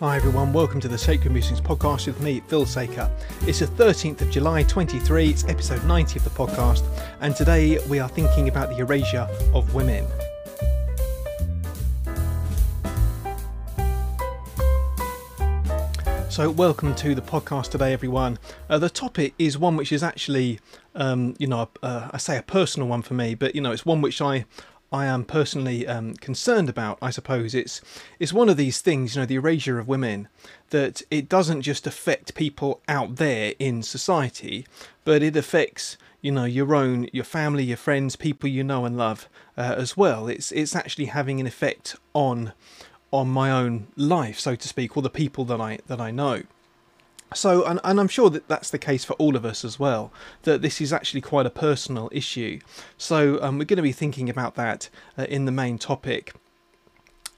Hi everyone, welcome to the Sacred Musings podcast with me, Phill Sacre. It's the 13th of July 23, it's episode 90 of the podcast, and today we are thinking about the erasure of women. So, welcome to the podcast today, everyone. Uh, the topic is one which is actually, um, you know, uh, I say a personal one for me, but you know, it's one which I I am personally um, concerned about. I suppose it's it's one of these things, you know, the erasure of women, that it doesn't just affect people out there in society, but it affects you know your own your family your friends people you know and love uh, as well it's it's actually having an effect on on my own life, so to speak, or the people that I that I know. So, and, and I'm sure that that's the case for all of us as well, that this is actually quite a personal issue. So, um, we're going to be thinking about that uh, in the main topic.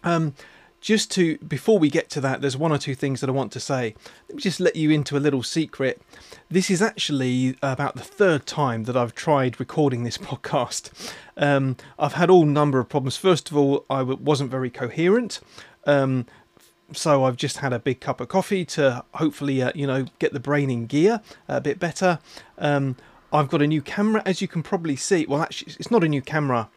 Um, just to, before we get to that, there's one or two things that I want to say. Let me just let you into a little secret. This is actually about the third time that I've tried recording this podcast. Um, I've had all number of problems. First of all, I w- wasn't very coherent. Um, so I've just had a big cup of coffee to hopefully, uh, you know, get the brain in gear a bit better. Um, I've got a new camera, as you can probably see. Well, actually, it's not a new camera.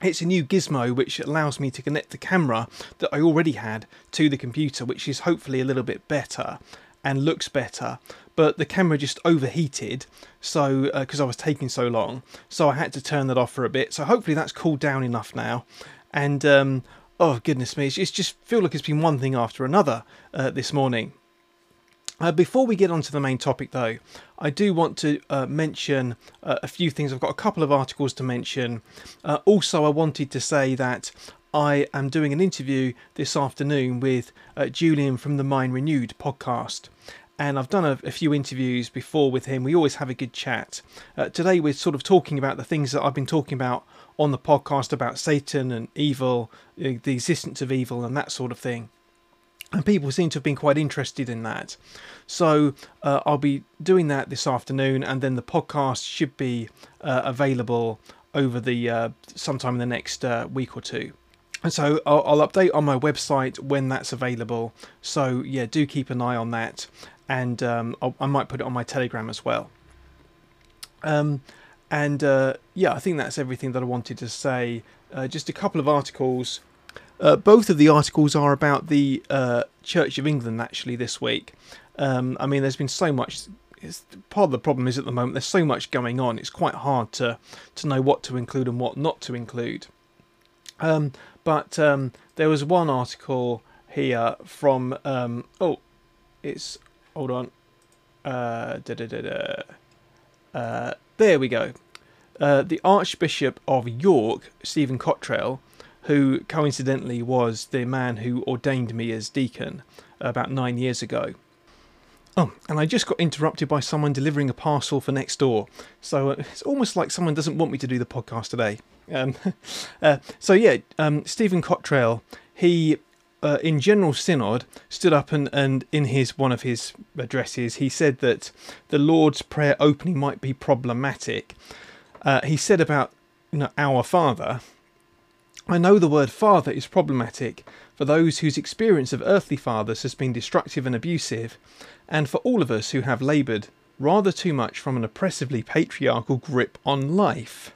It's a new gizmo which allows me to connect the camera that I already had to the computer, which is hopefully a little bit better and looks better. But the camera just overheated, so because uh, I was taking so long, so I had to turn that off for a bit. So hopefully that's cooled down enough now, and um, oh goodness me, it's just feel like it's been one thing after another uh, this morning. Uh, before we get on to the main topic, though, I do want to uh, mention uh, a few things. I've got a couple of articles to mention. Uh, also, I wanted to say that I am doing an interview this afternoon with uh, Julian from the Mind Renewed podcast. And I've done a, a, few interviews before with him. We always have a good chat. Today, we're sort of talking about the things that I've been talking about on the podcast about Satan and evil, the existence of evil, and that sort of thing and people seem to have been quite interested in that. So uh, I'll be doing that this afternoon, and then the podcast should be uh, available over the uh, sometime in the next uh, week or two. And so I'll, I'll, update on my website when that's available. So yeah, do keep an eye on that, and um, i might put it on my Telegram as well. Um, and uh, yeah, I think that's everything that I wanted to say. Uh, just a couple of articles uh, both of the articles are about the uh, Church of England actually this week. Um, I mean, there's been so much. part of the problem is at the moment there's so much going on. It's quite hard to to know what to include and what not to include. Um, but um, there was one article here from um, oh, it's hold on. Uh, da, da, da, uh, there we go. Uh, the Archbishop of York, Stephen Cottrell, who coincidentally was the man who ordained me as deacon about nine years ago. Oh, and I just got interrupted by someone delivering a parcel for next door. So uh, it's almost like someone doesn't want me to do the podcast today. Um, uh, so yeah, um, Stephen Cottrell, he uh, in General Synod stood up and, and in his one of his addresses he said that the Lord's Prayer opening might be problematic. Uh, he said about you know, our Father I know the word father is problematic for those whose experience of earthly fathers has been destructive and abusive, and for all of us who have laboured rather too much from an oppressively patriarchal grip on life.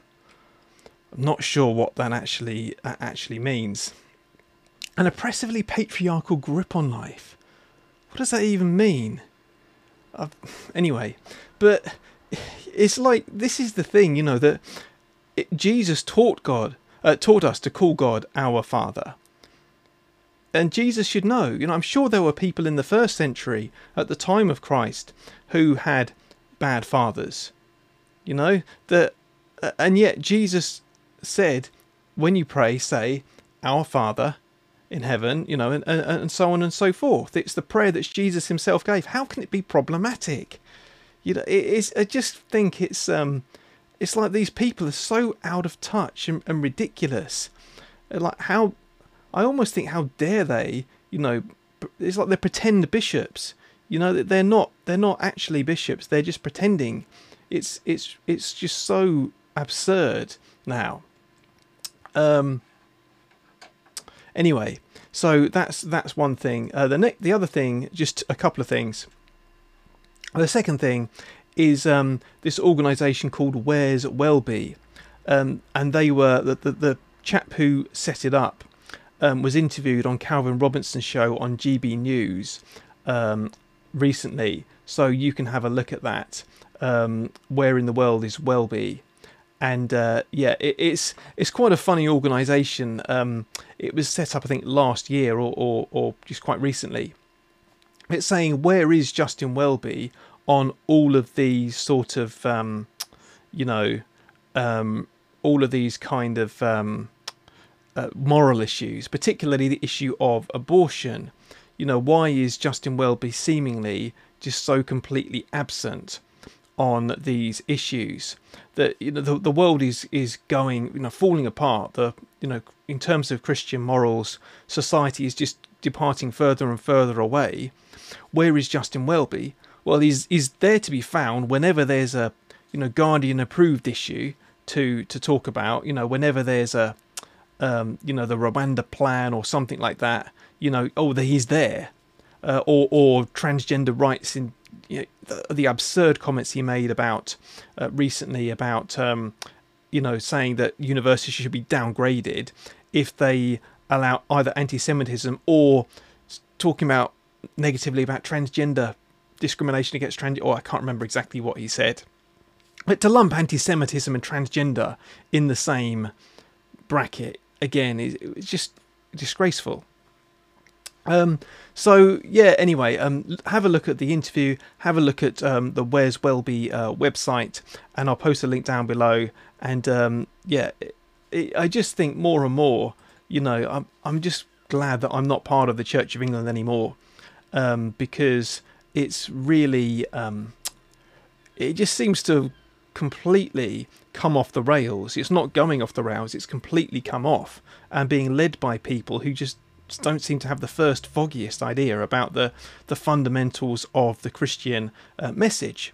I'm not sure what that actually that actually means. An oppressively patriarchal grip on life. What does that even mean? Uh, anyway, but it's like this is the thing, you know, that it, Jesus taught God uh, taught us to call God our Father. And Jesus should know. You know, I'm sure there were people in the first century at the time of Christ who had bad fathers. You know that, uh, and yet Jesus said, when you pray, say, "Our Father." In heaven, you know, and, and, and so on and so forth. It's the prayer that Jesus himself gave. How can it be problematic? You know, it is. I just think it's um, it's like these people are so out of touch and, and ridiculous. Like how, I almost think how dare they? You know, it's like they're pretend bishops. You know, that they're not. They're not actually bishops. They're just pretending. It's it's it's just so absurd now. Um. Anyway, so that's that's one thing. Uh, the ne- the other thing, just a couple of things. The second thing is um, this organisation called Where's Welby, um, and they were the, the, the chap who set it up um, was interviewed on Calvin Robinson's show on GB News um, recently, so you can have a look at that. Um, where in the world is Welby? And uh, yeah, it, it's it's quite a funny organisation. Um, it was set up, I think, last year or, or, or just quite recently. It's saying where is Justin Welby on all of these sort of, um, you know, um, all of these kind of um, uh, moral issues, particularly the issue of abortion. You know, why is Justin Welby seemingly just so completely absent on these issues? That you know the, the world is is going you know falling apart. The you know in terms of Christian morals, society is just departing further and further away. Where is Justin Welby? Well, he's he's there to be found whenever there's a you know Guardian approved issue to to talk about. You know whenever there's a um, you know, the Rwanda plan or something like that, you know, oh, he's there. Uh, or, or transgender rights in you know, the, the, absurd comments he made about uh, recently about, um, you know, saying that universities should be downgraded if they allow either anti-Semitism or talking about negatively about transgender discrimination against trans. Or I can't remember exactly what he said. But to lump anti-Semitism and transgender in the same bracket again is just disgraceful. Um, so yeah, anyway, um, have a look at the interview, have a look at um, the Where's Welby uh, website, and I'll post a link down below. And um, yeah, it, it, I just think more and more, you know, I'm I'm just glad that I'm not part of the Church of England anymore, um, because it's really um, it just seems to completely come off the rails. It's not going off the rails, it's completely come off and being led by people who just don't seem to have the first foggiest idea about the, the fundamentals of the Christian uh, message.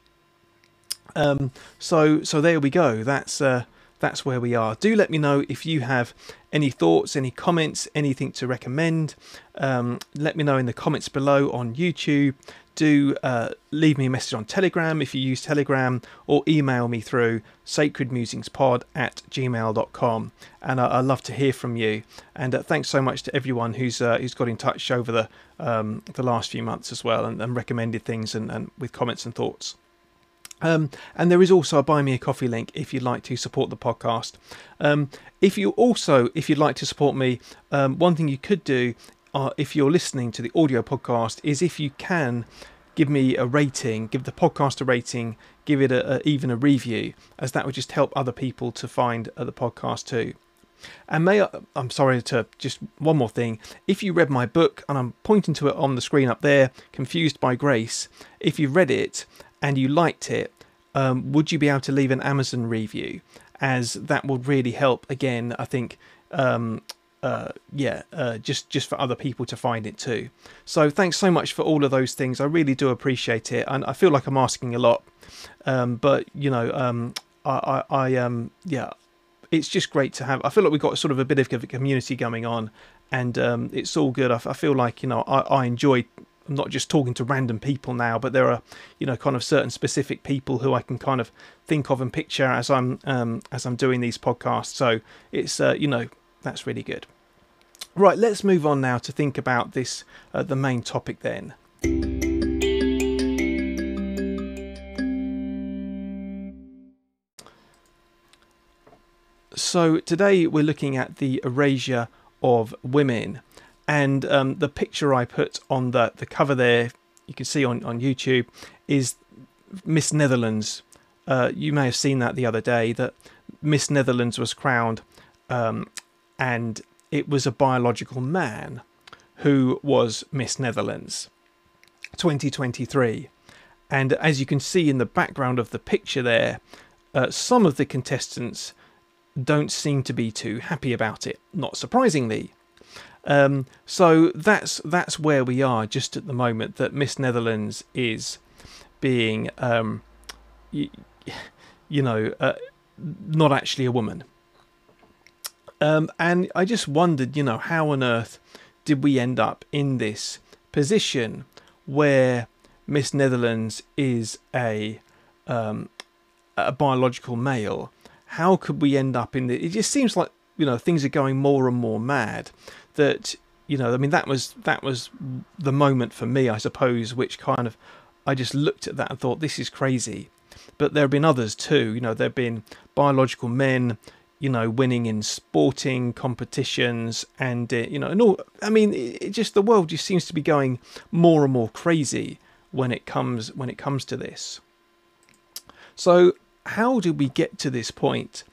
Um, so so there we go. That's uh, that's where we are. Do let me know if you have any thoughts, any comments, anything to recommend. Um, let me know in the comments below on YouTube do uh, leave me a message on Telegram if you use Telegram or email me through sacredmusingspod at gmail.com. And I, love to hear from you. And uh, thanks so much to everyone who's uh, who's got in touch over the um, the last few months as well and, and recommended things and, and with comments and thoughts. Um, and there is also a buy me a coffee link if you'd like to support the podcast. Um, if you also, if you'd like to support me, um, one thing you could do uh, if you're listening to the audio podcast is if you can give me a rating, give the podcast a rating, give it a, a, even a review, as that would just help other people to find uh, the podcast too. And may I, I'm sorry to just one more thing. If you read my book, and I'm pointing to it on the screen up there, Confused by Grace, if you read it and you liked it, um, would you be able to leave an Amazon review? As that would really help. Again, I think um, uh, yeah, uh, just just for other people to find it too. So thanks so much for all of those things. I really do appreciate it, and I feel like I'm asking a lot, um, but you know, um, I, I, I um, yeah, it's just great to have. I feel like we've got sort of a bit of a community going on, and um, it's all good. I, I, feel like you know, I, I enjoy. I'm not just talking to random people now, but there are, you know, kind of certain specific people who I can kind of think of and picture as I'm um, as I'm doing these podcasts. So it's uh, you know that's really good. Right, let's move on now to think about this, uh, the main topic then. So today we're looking at the erasure of women and um, the picture I put on the, the cover there, you can see on, on YouTube, is Miss Netherlands. Uh, you may have seen that the other day, that Miss Netherlands was crowned um, and it was a biological man who was Miss Netherlands 2023. And as you can see in the background of the picture there, uh, some of the contestants don't seem to be too happy about it, not surprisingly. Um, so that's that's where we are just at the moment. That Miss Netherlands is being, um, you, you know, uh, not actually a woman. Um, and I just wondered, you know, how on earth did we end up in this position where Miss Netherlands is a um, a biological male? How could we end up in the? It just seems like you know things are going more and more mad. That you know, I mean, that was that was the moment for me, I suppose, which kind of I just looked at that and thought, this is crazy. But there have been others too. You know, there have been biological men, you know, winning in sporting competitions, and uh, you know, and all. I mean, it, it just the world just seems to be going more and more crazy when it comes when it comes to this. So, how did we get to this point?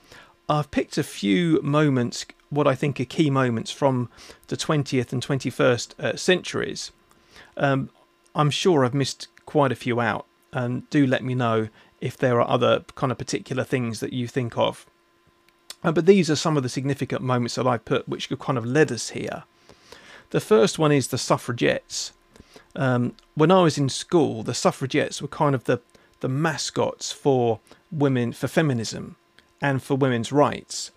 I've picked a few moments, what I think are key moments from the 20th and 21st uh, centuries. Um, I'm sure I've missed quite a few out, and do let me know if there are other kind of particular things that you think of. Uh, but these are some of the significant moments that I've put which kind of led us here. The first one is the suffragettes. Um, when I was in school, the suffragettes were kind of the, the mascots for women, for feminism and for women's rights.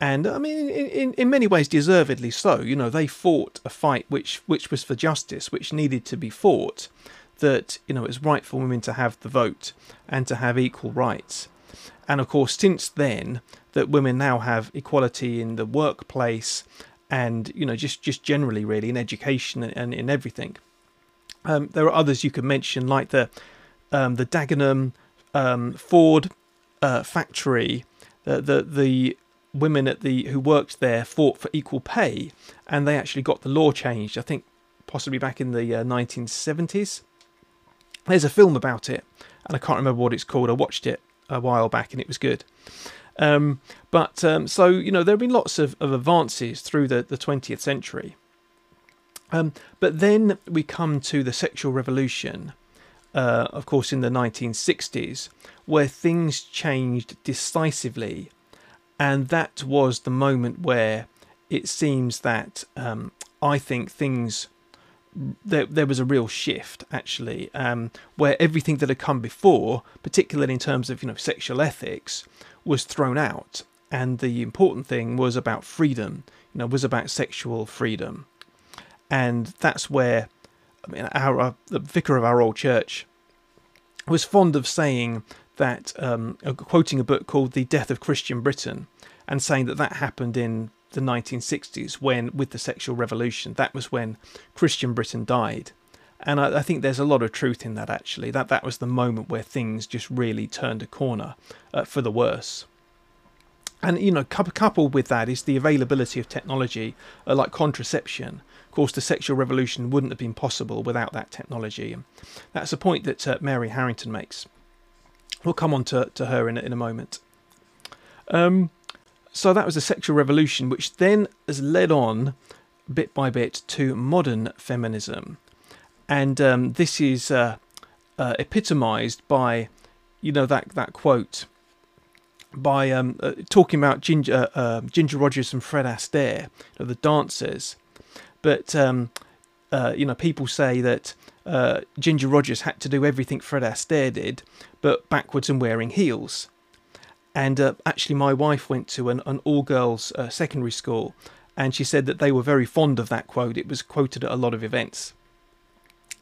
And I mean, in, in many ways, deservedly so. You know, they fought a fight which, which was for justice, which needed to be fought. That you know, it's right for women to have the vote and to have equal rights. And of course, since then, that women now have equality in the workplace, and you know, just just generally, really, in education and in everything. Um, there are others you could mention, like the um, the Dagenham um, Ford uh, factory the, the the women at the who worked there fought for equal pay, and they actually got the law changed. I think possibly back in the uh, 1970s. There's a film about it, and I can't remember what it's called. I watched it a while back, and it was good. Um, but um, so you know, there have been lots of, of advances through the, the 20th century. Um, but then we come to the sexual revolution, uh, of course, in the 1960s, where things changed decisively. And that was the moment where it seems that um, I think things there, there was a real shift actually, um, where everything that had come before, particularly in terms of you know sexual ethics, was thrown out, and the important thing was about freedom. You know, was about sexual freedom, and that's where I mean, our uh, the vicar of our old church was fond of saying that, um, uh, quoting a book called "The Death of Christian Britain," and saying that that happened in the 1960s when, with the sexual revolution, that was when Christian Britain died. And I, I, think there's a lot of truth in that actually. That that was the moment where things just really turned a corner uh, for the worse. And you know, coupled with that is the availability of technology uh, like contraception, of course, the sexual revolution wouldn't have been possible without that technology. And that's a point that uh, Mary Harrington makes. We'll come on to, to her in, in a moment. Um, so that was the sexual revolution, which then has led on bit by bit to modern feminism. And um, this is uh, uh, epitomized by, you know, that, that quote by um, uh, talking about Ginger, uh, Ginger Rogers and Fred Astaire, you know, the dancers. But um, uh, you know, people say that uh, Ginger Rogers had to do everything Fred Astaire did, but backwards and wearing heels. And actually, my wife went to an, an all-girls uh, secondary school, and she said that they were very fond of that quote. It was quoted at a lot of events.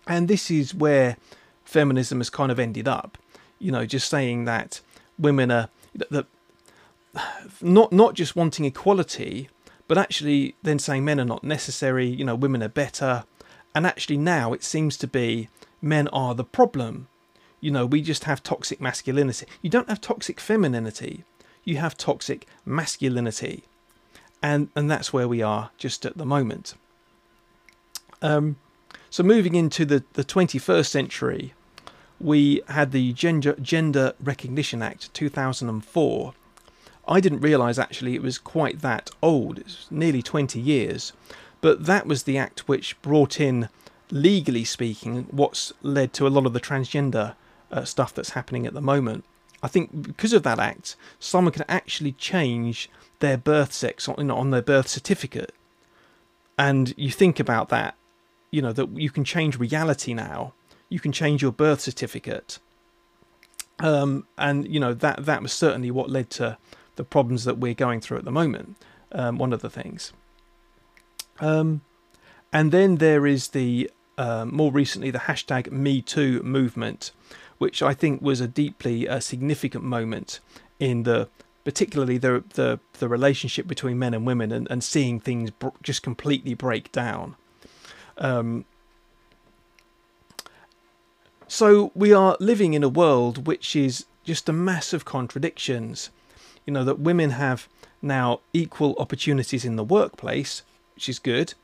And this is where feminism has kind of ended up. You know, just saying that women are that not not just wanting equality, but actually then saying men are not necessary, you know, women are better. And actually now it seems to be men are the problem. You know, we just have toxic masculinity. You don't have toxic femininity, you have toxic masculinity. And, and that's where we are just at the moment. Um, so moving into the, the 21st century, we had the Gender, Gender Recognition Act 2004, I didn't realise actually it was quite that old. It's nearly 20 years. But that was the act which brought in, legally speaking, what's led to a lot of the transgender uh, stuff that's happening at the moment. I think because of that act, someone can actually change their birth sex on, on their birth certificate. And you think about that, you know, that you can change reality now. You can change your birth certificate. Um, and, you know, that, that was certainly what led to the problems that we're going through at the moment. Um, one of the things. Um, and then there is the uh, more recently the hashtag Me Too movement, which I think was a deeply uh, significant moment in the particularly the the, the relationship between men and women and, and seeing things br- just completely break down. Um, so we are living in a world which is just a mass of contradictions. You know that women have now equal opportunities in the workplace, which is good,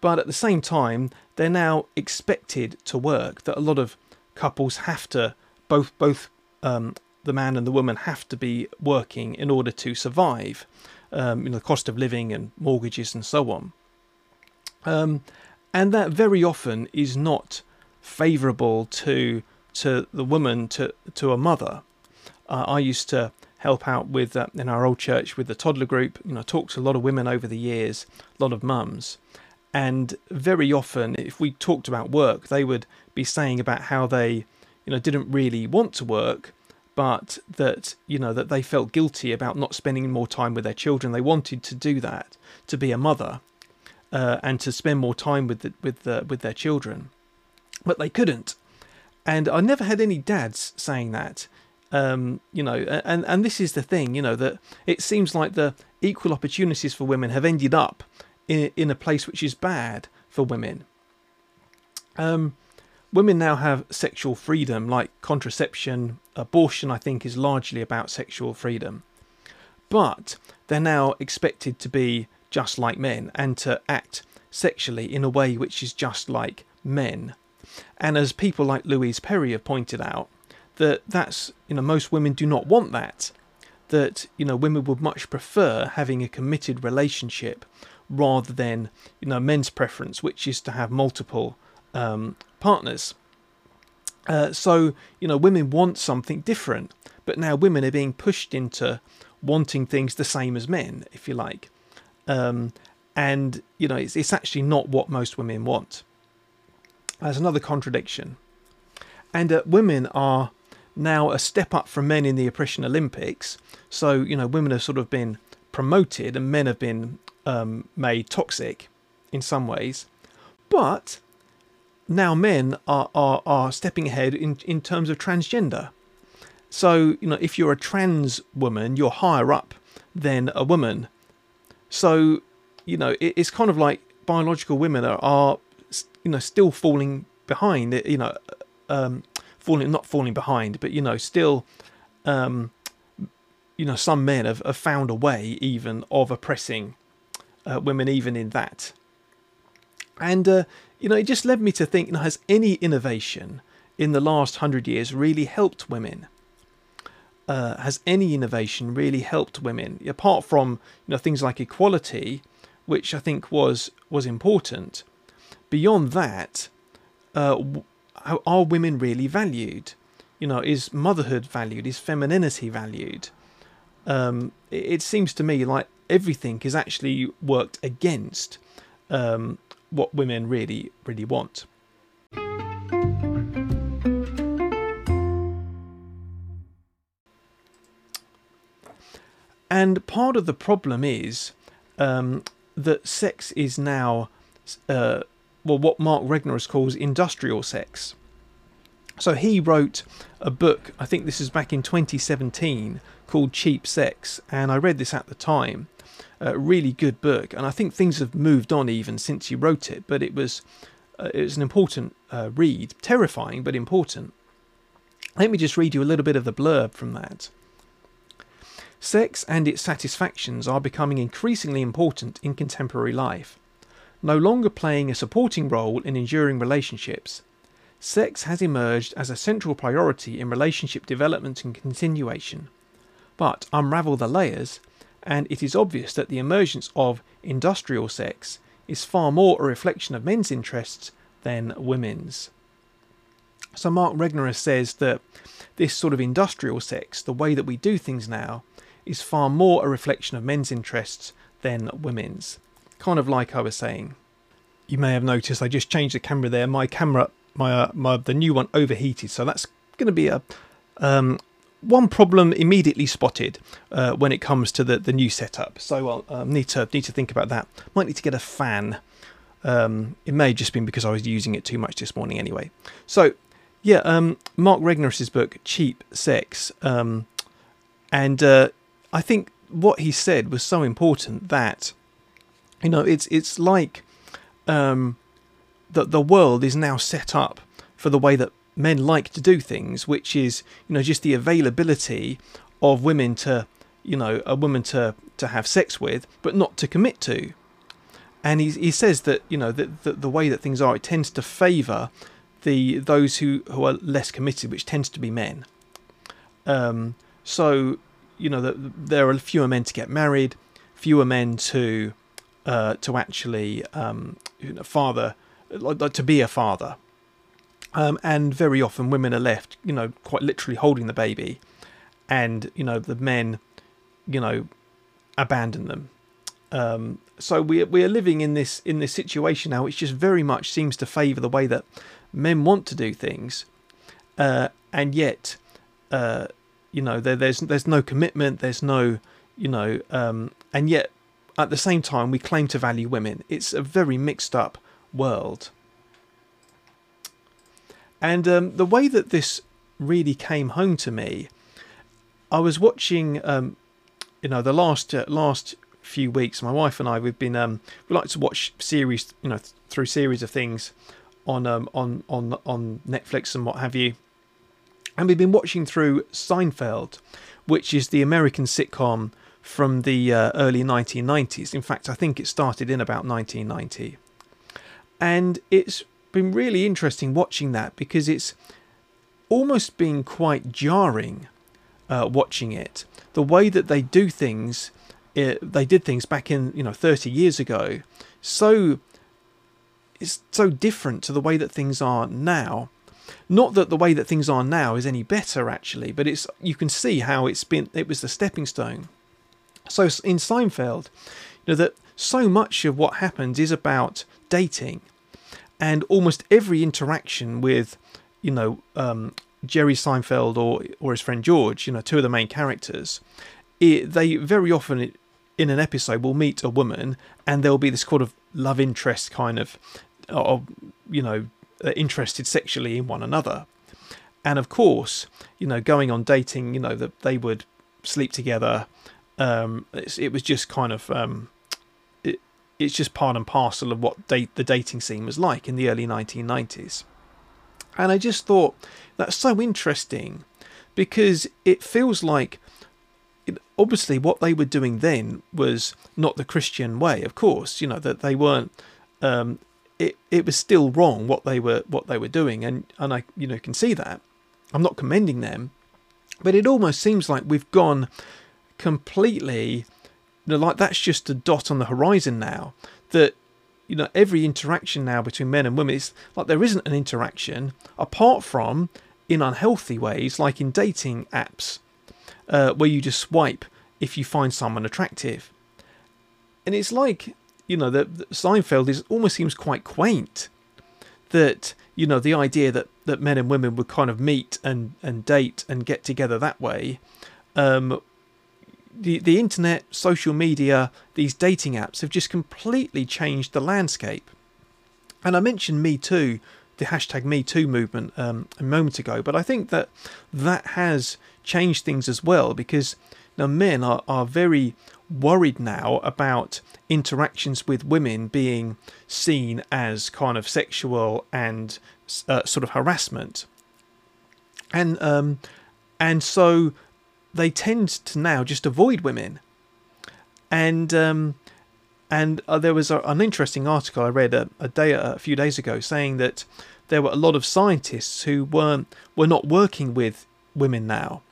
but at the same time they're now expected to work. That a lot of couples have to both both um, the man and the woman have to be working in order to survive. Um, you know, the cost of living and mortgages and so on. Um, and that very often is not favourable to to the woman to to a mother. Uh, I used to help out with uh, in our old church with the toddler group. You know, talked to a lot of women over the years, a lot of mums, and very often, if we talked about work, they would be saying about how they, you know, didn't really want to work, but that you know that they felt guilty about not spending more time with their children. They wanted to do that, to be a mother, uh, and to spend more time with the, with the, with their children, but they couldn't. And I never had any dads saying that. Um, you know, and and this is the thing, you know, that it seems like the equal opportunities for women have ended up in in a place which is bad for women. Um, women now have sexual freedom, like contraception, abortion, I think, is largely about sexual freedom. But they're now expected to be just like men and to act sexually in a way which is just like men. And as people like Louise Perry have pointed out, that that's you know most women do not want that. That you know women would much prefer having a committed relationship rather than you know men's preference, which is to have multiple um, partners. Uh, so, you know, women want something different, but now women are being pushed into wanting things the same as men, if you like. Um, and, you know, it's, it's actually not what most women want. That's another contradiction. And uh, women are now a step up from men in the oppression Olympics. So, you know, women have sort of been promoted and men have been um, made toxic in some ways. But now men are, are, are stepping ahead in, in terms of transgender. So, you know, if you're a trans woman, you're higher up than a woman. So, you know, it, it's kind of like biological women are, are, you know, still falling behind, you know, um, falling, not falling behind, but, you know, still, um, you know, some men have, have found a way even of oppressing uh, women, even in that. And, uh, you know, it just led me to think, you know, has any innovation in the last hundred years really helped women? Uh, has any innovation really helped women apart from you know things like equality, which I think was was important? Beyond that, uh, are women really valued? You know, is motherhood valued? Is femininity valued? Um, it, seems to me like everything is actually worked against um, what women really, really want. And part of the problem is um, that sex is now, uh, well, what Mark Regnerus calls industrial sex. So he wrote a book, I think this is back in 2017, called Cheap Sex, and I read this at the time. A really good book, and I think things have moved on even since he wrote it. But it was uh, it was an important uh, read, terrifying but important. Let me just read you a little bit of the blurb from that. Sex and its satisfactions are becoming increasingly important in contemporary life. No longer playing a supporting role in enduring relationships, sex has emerged as a central priority in relationship development and continuation. But unravel the layers, and it is obvious that the emergence of industrial sex is far more a reflection of men's interests than women's. So Mark Regnerus says that this sort of industrial sex, the way that we do things now, is far more a reflection of men's interests than women's. Kind of like I was saying. You may have noticed I just changed the camera there. My camera, my uh, my the new one overheated, so that's going to be a um, one problem immediately spotted uh, when it comes to the, the new setup. So I'll um, need to need to think about that. Might need to get a fan. Um, it may have just been because I was using it too much this morning anyway. So yeah, um, Mark Regnerus's book Cheap Sex, um, and uh, I think what he said was so important that you know it's it's like um, that the world is now set up for the way that men like to do things, which is you know just the availability of women to you know a woman to to have sex with, but not to commit to. And he he says that you know that the, the way that things are, it tends to favour the those who who are less committed, which tends to be men. Um, so you know there are fewer men to get married, fewer men to uh, to actually um, you know, father like, to be a father um, and very often women are left, you know, quite literally holding the baby, and you know the men, you know, abandon them. Um, so we we are living in this in this situation now, which just very much seems to favour the way that men want to do things, uh, and yet, uh, you know, there, there's there's no commitment, there's no, you know, um, and yet at the same time we claim to value women. It's a very mixed up world. And um, the way that this really came home to me, I was watching, um, you know, the last uh, last few weeks. My wife and I, we've been um, we like to watch series, you know, th- through series of things on um, on on on Netflix and what have you. And we've been watching through Seinfeld, which is the American sitcom from the uh, early 1990s. In fact, I think it started in about 1990. And it's been really interesting watching that because it's almost been quite jarring uh, watching it. The way that they do things, it, they did things back in you know 30 years ago, so it's so different to the way that things are now. Not that the way that things are now is any better actually, but it's you can see how it's been. It was the stepping stone. So in Seinfeld, you know that so much of what happens is about dating and almost every interaction with, you know, um, Jerry Seinfeld or or his friend George, you know, two of the main characters, it, they very often in an episode will meet a woman and there'll be this kind of love interest kind of, of you know, interested sexually in one another. And of course, you know, going on dating, you know, that they would sleep together. Um, it was just kind of um, it's just part and parcel of what date the dating scene was like in the early 1990s. And I just thought that's so interesting because it feels like obviously what they were doing then was not the Christian way, of course, you know, that they weren't um, it, it was still wrong what they were what they were doing and, and I you know can see that. I'm not commending them, but it almost seems like we've gone completely know, like that's just a dot on the horizon now. That you know, every interaction now between men and women is like there isn't an interaction apart from in unhealthy ways, like in dating apps, uh, where you just swipe if you find someone attractive. And it's like, you know, that Seinfeld is almost seems quite quaint. That you know the idea that that men and women would kind of meet and and date and get together that way um, the, the internet, social media, these dating apps have just completely changed the landscape. And I mentioned Me Too, the hashtag Me Too movement um, a moment ago, but I think that that has changed things as well because now men are, are very worried now about interactions with women being seen as kind of sexual and uh, sort of harassment. And um, and so they tend to now just avoid women. And um, and uh, there was a, an interesting article I read a, a day a few days ago saying that there were a lot of scientists who weren't were not working with women now.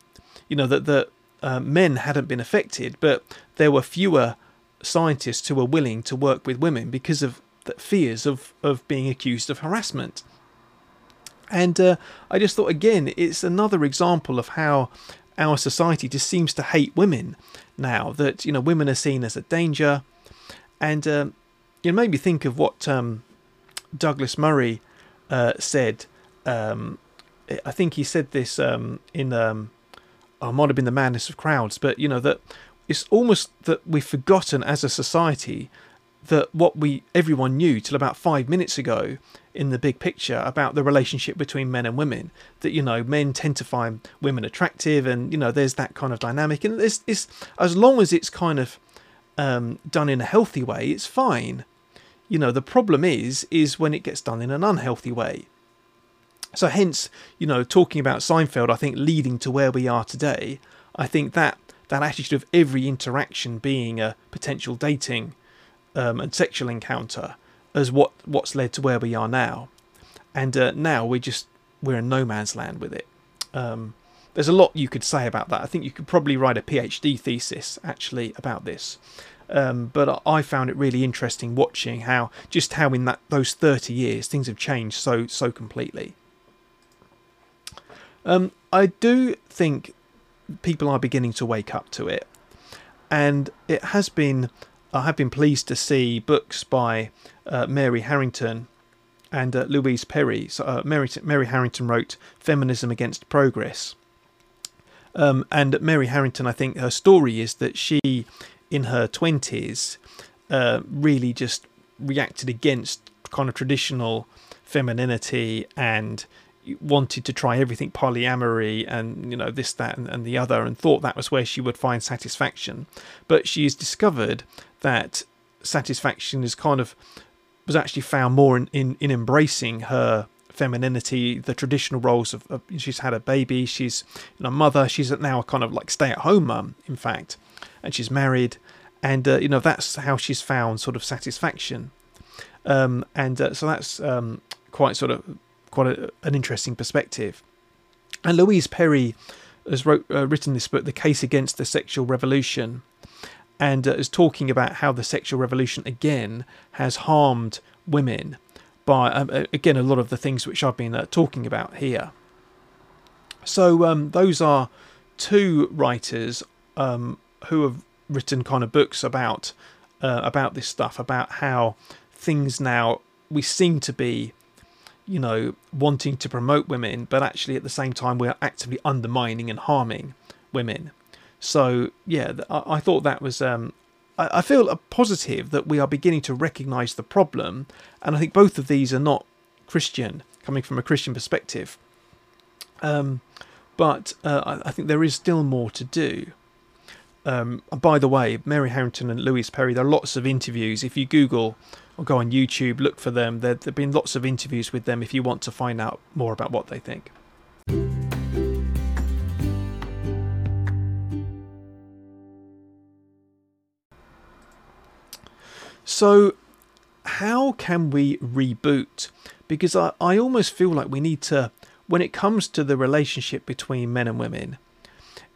You know that the uh, men hadn't been affected, but there were fewer scientists who were willing to work with women because of the fears of of being accused of harassment. And uh, I just thought again, it's another example of how our society just seems to hate women now. That you know, women are seen as a danger, and um, it made me think of what um, Douglas Murray uh, said. Um, I think he said this um, in um, I might have been the madness of crowds, but you know that it's almost that we've forgotten as a society that what we everyone knew till about five minutes ago in the big picture about the relationship between men and women that you know men tend to find women attractive and you know there's that kind of dynamic. And it's, it's as long as it's kind of um, done in a healthy way it's fine. You know the problem is is when it gets done in an unhealthy way so hence you know talking about Seinfeld I think leading to where we are today I think that that attitude of every interaction being a potential dating um, and sexual encounter as what what's led to where we are now. And uh, now we just we're in no man's land with it. Um, there's a lot you could say about that. I think you could probably write a PhD thesis actually about this. Um, but I found it really interesting watching how just how in that those 30 years things have changed so so completely. Um, I do think people are beginning to wake up to it, and it has been I have been pleased to see books by uh, Mary Harrington and uh, Louise Perry. So, uh, Mary, Mary Harrington wrote Feminism Against Progress. Um, and Mary Harrington, I think her story is that she, in her 20s, uh, really just reacted against kind of traditional femininity and wanted to try everything polyamory and you know this that and, and, the other and thought that was where she would find satisfaction. But she's discovered that satisfaction is kind of was actually found more in, in, in embracing her femininity, the traditional roles of, of, she's had a baby, she's a mother, she's now a kind of like stay at home mum, in fact, and she's married, and uh, you know that's how she's found sort of satisfaction, um, and uh, so that's um, quite sort of quite a, an interesting perspective. And Louise Perry has wrote, uh, written this book, The Case Against the Sexual Revolution, and uh, is talking about how the sexual revolution again has harmed women by um, again a lot of the things which I've been uh, talking about here. So um, those are two writers um, who have written kind of books about uh, about this stuff about how things now we seem to be you know wanting to promote women but actually at the same time we're actively undermining and harming women so yeah, I, thought that was. Um, I, I feel a positive that we are beginning to recognise the problem, and I think both of these are not Christian, coming from a Christian perspective. Um, but uh, I, I, think there is still more to do. Um, by the way, Mary Harrington and Louise Perry, there are lots of interviews. If you Google or go on YouTube, look for them. There have been lots of interviews with them if you want to find out more about what they think. So, how can we reboot? Because I, I almost feel like we need to, when it comes to the relationship between men and women,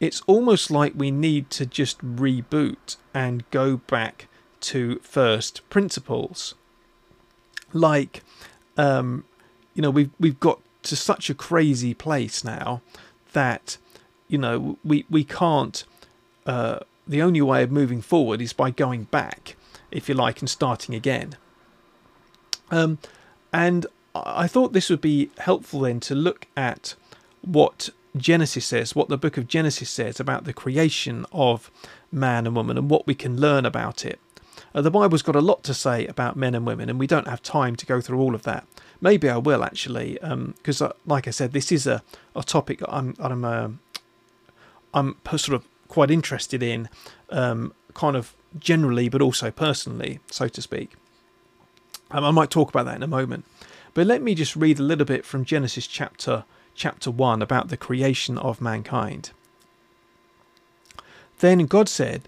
it's almost like we need to just reboot and go back to first principles. Like, um, you know, we've we've got to such a crazy place now that you know we we can't. Uh, the only way of moving forward is by going back if you like, and starting again. Um, and I thought this would be helpful then to look at what Genesis says, what the book of Genesis says about the creation of man and woman and what we can learn about it. Uh, the Bible's got a lot to say about men and women, and we don't have time to go through all of that. Maybe I will actually, because, um, uh, like I said, this is a, a topic I'm I'm uh, I'm sort of quite interested in, um, kind of generally, but also personally, so to speak. Um, I might talk about that in a moment. But let me just read a little bit from Genesis chapter chapter 1 about the creation of mankind. Then God said,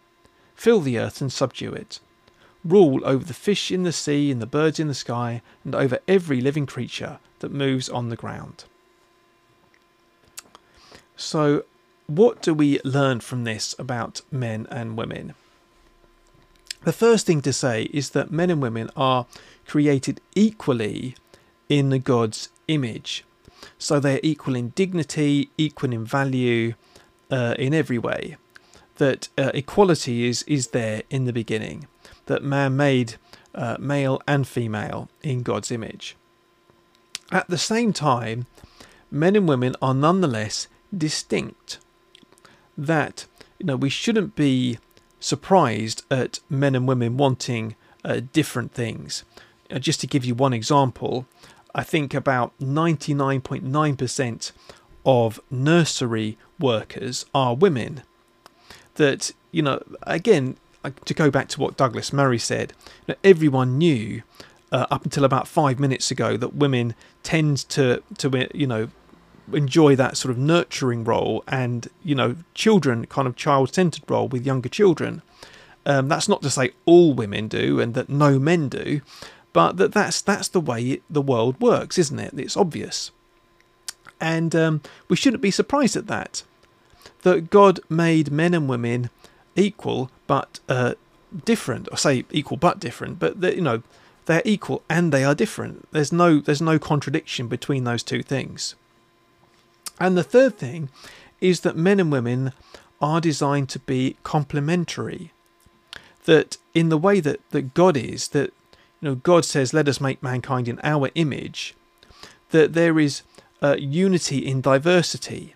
Fill the earth and subdue it. Rule over the fish in the sea and the birds in the sky, and over every living creature that moves on the ground. So, what do we learn from this about men and women? The first thing to say is that men and women are created equally in the God's image. So they're equal in dignity, equal in value, uh, in every way. That uh, equality is, is there in the beginning. That man made uh, male and female in God's image. At the same time, men and women are nonetheless distinct. That you know we shouldn't be surprised at men and women wanting uh, different things. Uh, just to give you one example, I think about 99.9% of nursery workers are women. That, you know, again, to go back to what Douglas Murray said, everyone knew uh, up until about five minutes ago that women tend to, to you know, enjoy that sort of nurturing role and, you know, children kind of child centered role with younger children. Um, that's not to say all women do and that no men do, but that that's that's the way the world works, isn't it? It's obvious, and um, we shouldn't be surprised at that. That God made men and women equal but uh, different, or say equal but different, but that you know they're equal and they are different. There's no there's no contradiction between those two things. And the third thing is that men and women are designed to be complementary. That in the way that, that God is, that you know, God says, "Let us make mankind in our image." That there is uh, unity in diversity.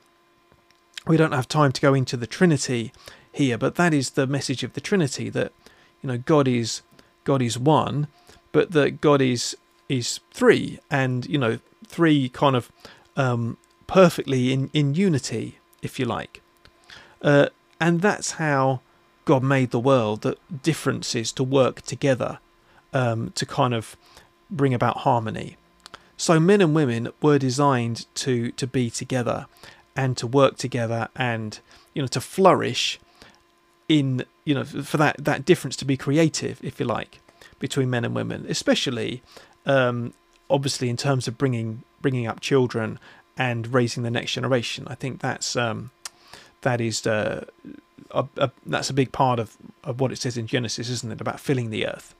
We don't have time to go into the Trinity here, but that is the message of the Trinity. That you know, God is God is one, but that God is is three, and you know, three kind of um, perfectly in in unity, if you like. Uh, and that's how God made the world. That differences to work together um, to kind of bring about harmony. So men and women were designed to to be together and to work together and you know to flourish in you know for that that difference to be creative if you like between men and women especially um, obviously in terms of bringing bringing up children and raising the next generation i think that's um, that is uh, a, a, that's a big part of, of what it says in genesis isn't it about filling the earth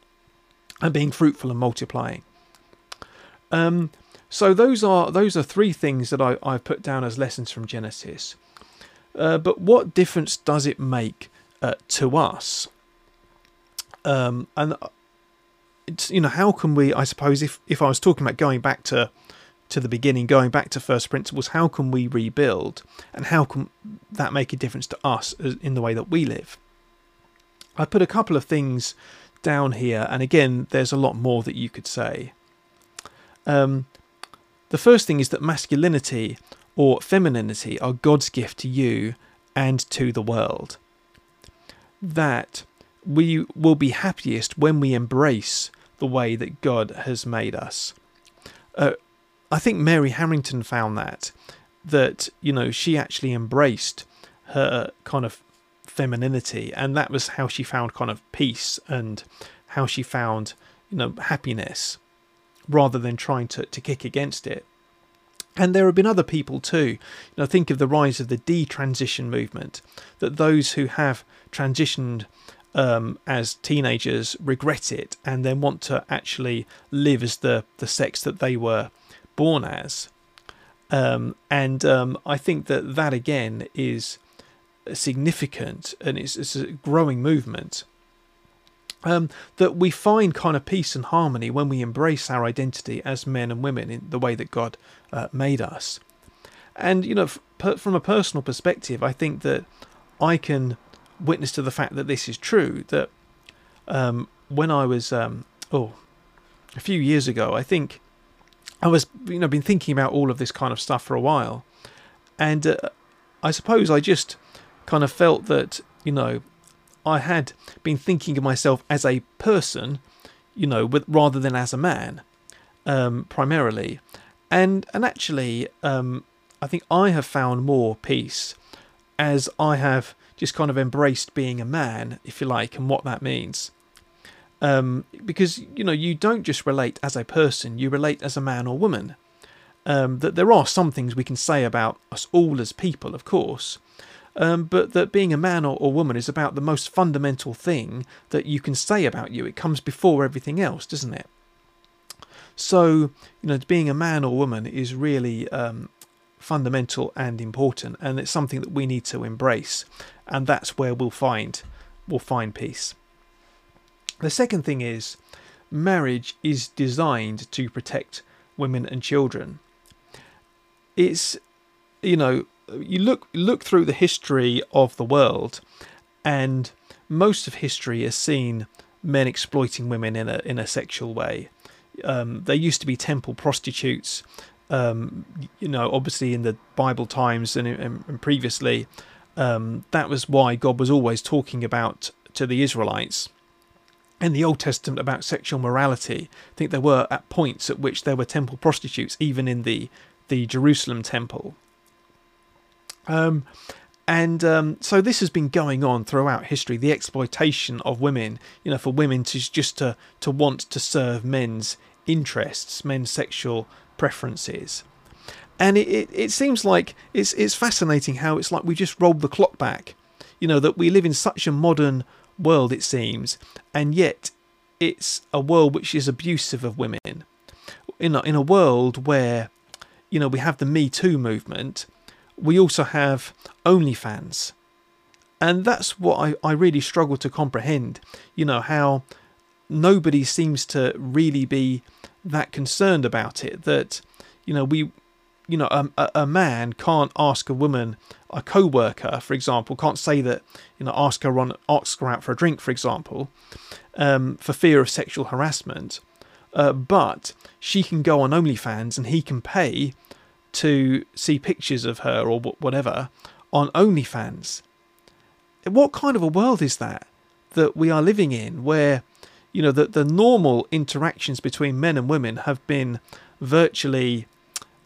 and being fruitful and multiplying. Um, so those are those are three things that I, I've put down as lessons from Genesis. Uh, but what difference does it make uh, to us? Um, and it's you know how can we? I suppose if if I was talking about going back to to the beginning, going back to first principles, how can we rebuild, and how can that make a difference to us in the way that we live? I put a couple of things down here, and again, there's a lot more that you could say. Um, the first thing is that masculinity or femininity are God's gift to you and to the world. That we will be happiest when we embrace the way that God has made us. Uh, I think Mary Harrington found that that you know she actually embraced her kind of femininity, and that was how she found kind of peace and how she found you know happiness, rather than trying to to kick against it. And there have been other people too. You know, think of the rise of the detransition movement. That those who have transitioned um, as teenagers regret it and then want to actually live as the the sex that they were born as. Um, and um, I think that that again is significant and it's, it's a growing movement. Um, that we find kind of peace and harmony when we embrace our identity as men and women in the way that God uh, made us. And, you know, f- from a personal perspective, I think that I can witness to the fact that this is true. That um, when I was, um, oh, a few years ago, I think I was, you know, been thinking about all of this kind of stuff for a while. And uh, I suppose I just kind of felt that, you know, I had been thinking of myself as a person, you know, with, rather than as a man, um, primarily. And and actually, um, I think I have found more peace as I have just kind of embraced being a man, if you like, and what that means. Um, because you know you don't just relate as a person; you relate as a man or woman. Um, that there are some things we can say about us all as people, of course, um, but that being a man or, or woman is about the most fundamental thing that you can say about you. It comes before everything else, doesn't it? So, you know, being a man or woman is really um, fundamental and important, and it's something that we need to embrace, and that's where we'll find we'll find peace. The second thing is marriage is designed to protect women and children. It's you know you look look through the history of the world, and most of history has seen men exploiting women in a in a sexual way. Um, there used to be temple prostitutes. Um, you know, obviously in the Bible times and, and, and previously, um, that was why God was always talking about to the Israelites in the Old Testament about sexual morality. I think there were at points at which there were temple prostitutes, even in the the Jerusalem temple. Um, and um, so this has been going on throughout history. The exploitation of women, you know, for women to just to to want to serve men's interests, men's sexual preferences. And it, it, it seems like it's it's fascinating how it's like we just rolled the clock back. You know that we live in such a modern world, it seems, and yet it's a world which is abusive of women. In a, in a world where, you know, we have the Me Too movement, we also have OnlyFans. And that's what I, I really struggle to comprehend. You know, how nobody seems to really be that concerned about it. That, you know, we, you know, a, a man can't ask a woman, a co-worker, for example, can't say that, you know, ask her on, her out for a drink, for example, um, for fear of sexual harassment. Uh, but she can go on OnlyFans and he can pay to see pictures of her or whatever on OnlyFans. What kind of a world is that that we are living in where you know that the normal interactions between men and women have been virtually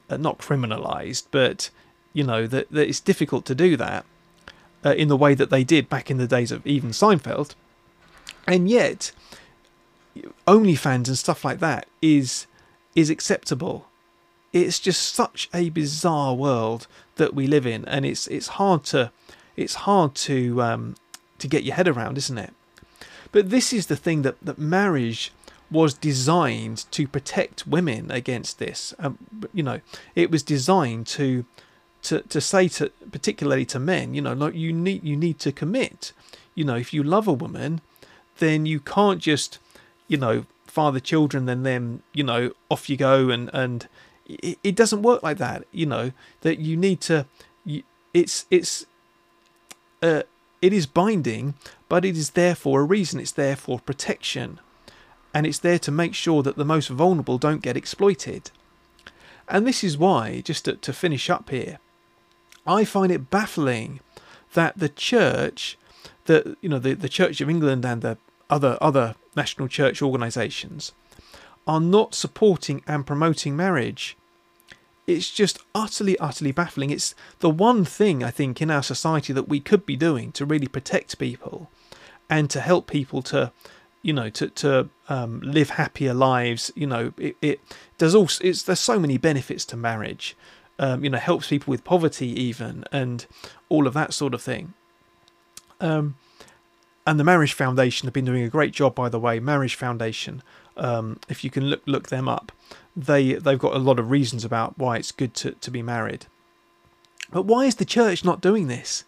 uh, not criminalized but you know that, that it's difficult to do that uh, in the way that they did back in the days of even Seinfeld and yet OnlyFans and stuff like that is is acceptable it's just such a bizarre world that we live in, and it's it's hard to it's hard to um, to get your head around, isn't it? But this is the thing that that marriage was designed to protect women against this. Um, you know, it was designed to to to say to particularly to men, you know, like you need you need to commit. You know, if you love a woman, then you can't just, you know, father children, then then you know off you go and and it, doesn't work like that. You know that you need to. It's it's. Uh, it is binding, but it is there for a reason. It's there for protection, and it's there to make sure that the most vulnerable don't get exploited. And this is why, just to, to finish up here, I find it baffling that the church, that you know, the, the Church of England and the other other national church organisations, are not supporting and promoting marriage it's just utterly, utterly baffling. It's the one thing I think in our society that we could be doing to really protect people and to help people to, you know, to to um, live happier lives. You know, it, it does also. It's there's so many benefits to marriage. Um, you know, helps people with poverty even, and all of that sort of thing. Um, and the Marriage Foundation have been doing a great job, by the way. Marriage Foundation, um, if you can look look them up, they they've got a lot of reasons about why it's good to, to be married. But why is the church not doing this?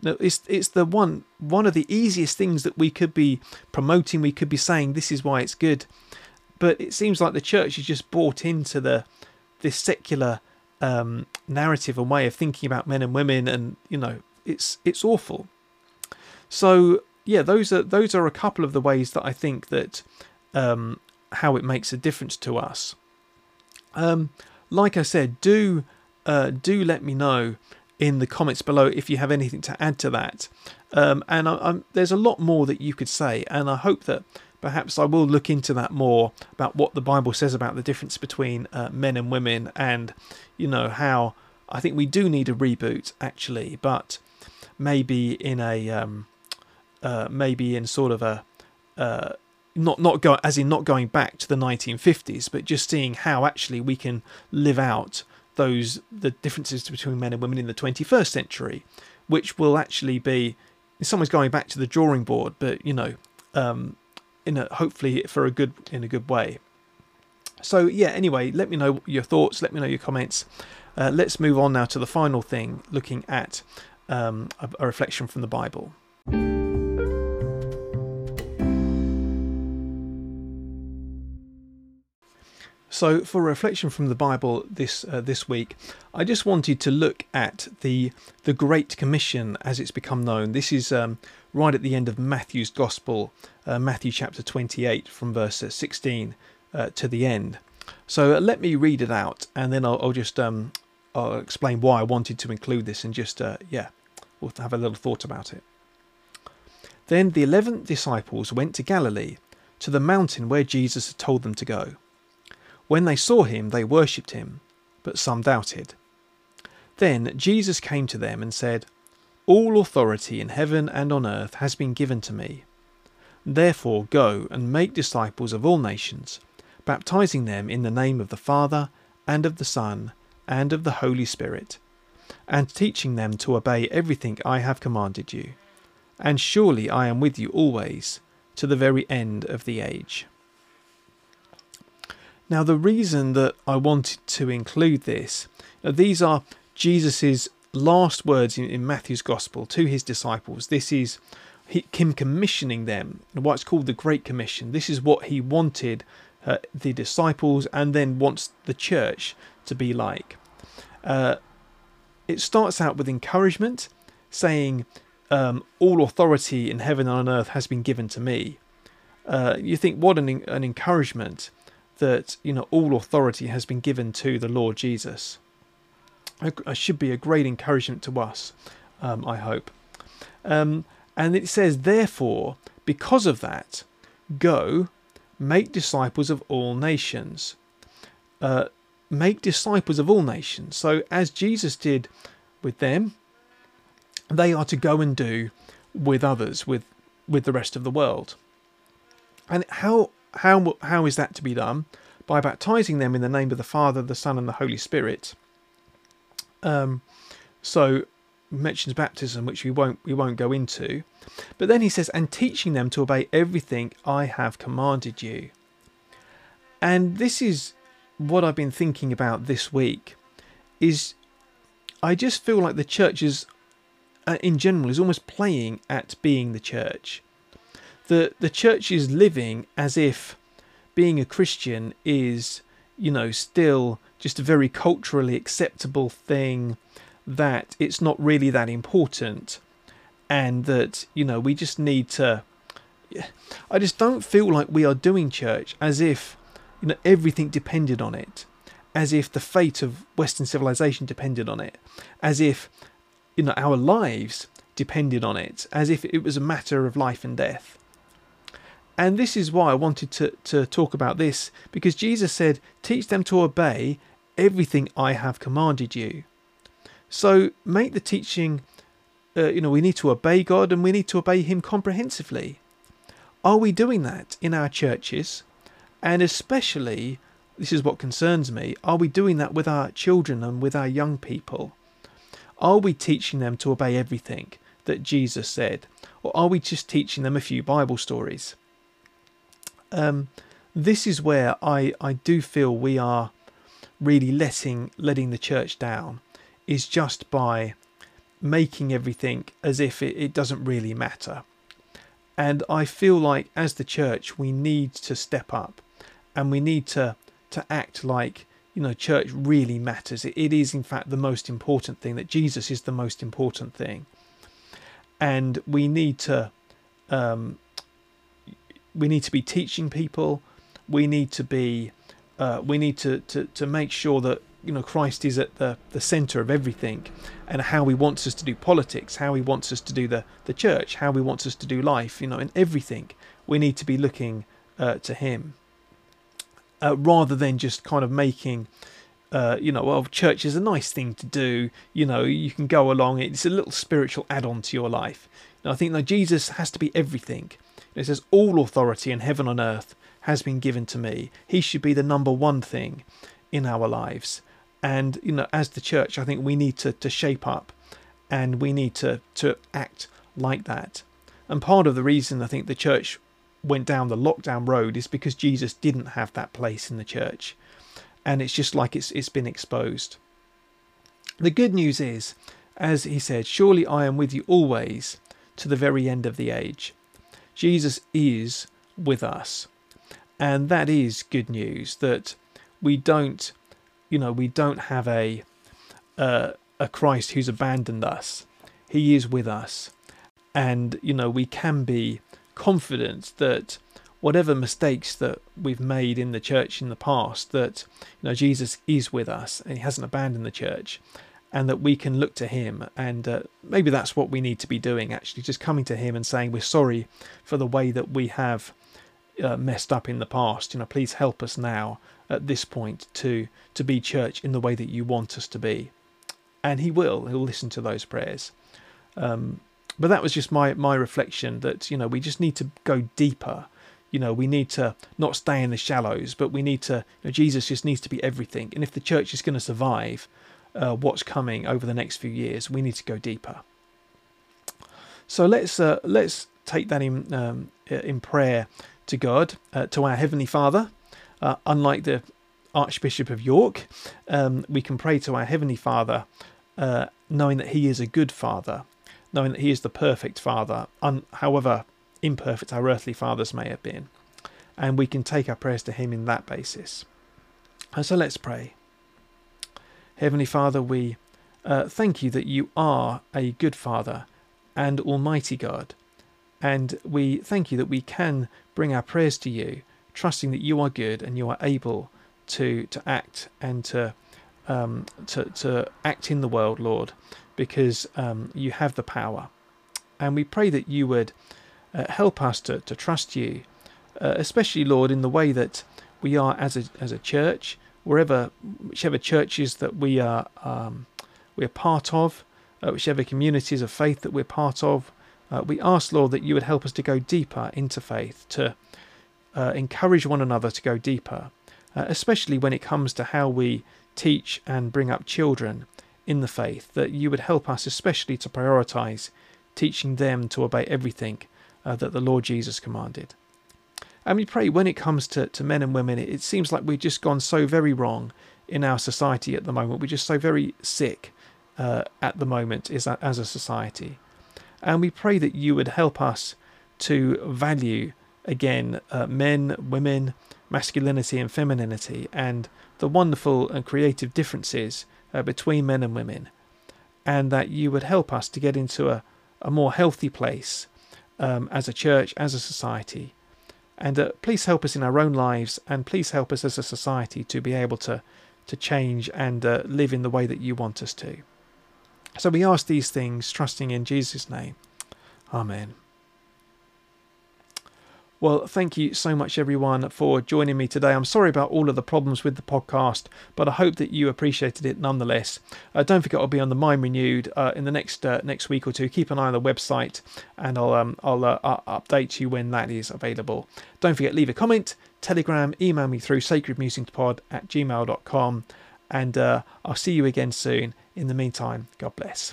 You know, it's it's the one one of the easiest things that we could be promoting. We could be saying this is why it's good, but it seems like the church is just bought into the this secular um, narrative and way of thinking about men and women, and you know it's it's awful. So yeah, those are those are a couple of the ways that I think that um, how it makes a difference to us. Um, like I said, do uh, do let me know in the comments below if you have anything to add to that. Um, and I, there's a lot more that you could say, and I hope that perhaps I will look into that more about what the Bible says about the difference between uh, men and women, and you know how I think we do need a reboot actually, but maybe in a um, uh, maybe in sort of a uh, not not go as in not going back to the 1950s, but just seeing how actually we can live out those the differences between men and women in the 21st century, which will actually be in some ways going back to the drawing board, but you know, um, in a hopefully for a good in a good way. So yeah, anyway, let me know your thoughts. Let me know your comments. Uh, let's move on now to the final thing, looking at um, a, a reflection from the Bible. So, for reflection from the Bible this uh, this week, I just wanted to look at the the Great Commission as it's become known. This is um, right at the end of Matthew's Gospel, uh, Matthew chapter 28, from verse uh, 16 uh, to the end. So uh, let me read it out, and then I'll, I'll just um, I'll explain why I wanted to include this, and just uh, yeah, we'll have a little thought about it. Then the eleven disciples went to Galilee, to the mountain where Jesus had told them to go. When they saw him, they worshipped him, but some doubted. Then Jesus came to them and said, All authority in heaven and on earth has been given to me. Therefore go and make disciples of all nations, baptizing them in the name of the Father, and of the Son, and of the Holy Spirit, and teaching them to obey everything I have commanded you. And surely I am with you always, to the very end of the age. Now, the reason that I wanted to include this, these are Jesus's last words in, in, Matthew's Gospel to his disciples. This is him commissioning them, why it's called the Great Commission. This is what he wanted uh, the disciples and then wants the church to be like. Uh, it starts out with encouragement, saying, um, All authority in heaven and on earth has been given to me. Uh, you think, what an, an encouragement that you know all authority has been given to the Lord Jesus. It should be a great encouragement to us, um, I hope. Um, and it says, therefore, because of that, go make disciples of all nations. Uh, make disciples of all nations. So, as Jesus did with them, they are to go and do with others, with with the rest of the world. And how how how is that to be done? By baptizing them in the name of the Father, the Son, and the Holy Spirit. Um, so mentions baptism, which we won't we won't go into, but then he says, and teaching them to obey everything I have commanded you. And this is what I've been thinking about this week. Is I just feel like the church is, uh, in general, is almost playing at being the church the the church is living as if being a Christian is, you know, still just a very culturally acceptable thing, that it's not really that important, and that, you know, we just need to. I just don't feel like we are doing church as if, you know, everything depended on it, as if the fate of Western civilization depended on it, as if, you know, our lives depended on it, as if it was a matter of life and death. And this is why I wanted to, to talk about this, because Jesus said, Teach them to obey everything I have commanded you. So make the teaching, uh, you know, we need to obey God and we need to obey Him comprehensively. Are we doing that in our churches? And especially, this is what concerns me, are we doing that with our children and with our young people? Are we teaching them to obey everything that Jesus said? Or are we just teaching them a few Bible stories? Um, this is where I, I do feel we are really letting letting the church down is just by making everything as if it, it doesn't really matter. And I feel like as the church we need to step up and we need to to act like you know church really matters. It, it is in fact the most important thing that Jesus is the most important thing. And we need to um, we need to be teaching people. We need to be uh, we need to, to to make sure that you know Christ is at the the center of everything, and how He wants us to do politics, how He wants us to do the the church, how He wants us to do life. You know, in everything we need to be looking uh, to Him, uh, rather than just kind of making. Uh, you know, well, church is a nice thing to do. You know, you can go along. It's a little spiritual add-on to your life. I think that Jesus has to be everything. It says, All authority in heaven and earth has been given to me. He should be the number one thing in our lives. And you know, as the church, I think we need to to shape up, and we need to to act like that. And part of the reason I think the church went down the lockdown road is because Jesus didn't have that place in the church, and it's just like it's it's been exposed. The good news is, as he said, surely I am with you always to the very end of the age. Jesus is with us. And that is good news that we don't, you know, we don't have a uh, a Christ who's abandoned us. He is with us. And, you know, we can be confident that whatever mistakes that we've made in the church in the past, that, you know, Jesus is with us and he hasn't abandoned the church and that we can look to him. And uh, maybe that's what we need to be doing actually just coming to him and saying we're sorry for the way that we have uh, messed up in the past. You know please help us now at this point to to be church in the way that you want us to be. And he will. He'll listen to those prayers. Um, but that was just my my reflection that you know we just need to go deeper. You know we need to not stay in the shallows but we need to you know, jesus just needs to be everything. And if the church is going to survive uh, what's coming over the next few years. We need to go deeper. So let's uh, let's take that in um, in prayer to God, uh, to our heavenly Father. Uh, unlike the Archbishop of York, um, we can pray to our heavenly Father, uh, knowing that He is a good Father, knowing that He is the perfect Father, un- however imperfect our earthly fathers may have been, and we can take our prayers to Him in that basis. And so let's pray. Heavenly Father, we uh, thank you that you are a good Father and Almighty God. And we thank you that we can bring our prayers to you, trusting that you are good and you are able to to act and to um, to to act in the world, Lord, because um, you have the power. And we pray that you would uh, help us to to trust you, uh, especially Lord, in the way that we are as a as a church wherever, whichever churches that we are um, we are part of, uh, whichever communities of faith that we're part of, uh, we ask Lord that you would help us to go deeper into faith, to uh, encourage one another to go deeper, uh, especially when it comes to how we teach and bring up children in the faith. That you would help us, especially to prioritize teaching them to obey everything uh, that the Lord Jesus commanded. And we pray when it comes to, to men and women, it, it seems like we've just gone so very wrong in our society at the moment. We're just so very sick uh, at the moment as a, as a society. And we pray that you would help us to value again uh, men, women, masculinity, and femininity, and the wonderful and creative differences uh, between men and women. And that you would help us to get into a, a more healthy place um, as a church, as a society, and uh, please help us in our own lives, and please help us as a society to be able to, to change and uh, live in the way that you want us to. So we ask these things, trusting in Jesus' name. Amen. Well, thank you so much, everyone, for joining me today. I'm sorry about all of the problems with the podcast, but I hope that you appreciated it nonetheless. Uh, don't forget, I'll be on the Mind Renewed uh, in the next uh, next week or two. Keep an eye on the website, and I'll um, I'll uh, update you when that is available. Don't forget, leave a comment, Telegram, email me through sacredmusingspod at gmail.com, and uh, I'll see you again soon. In the meantime, God bless.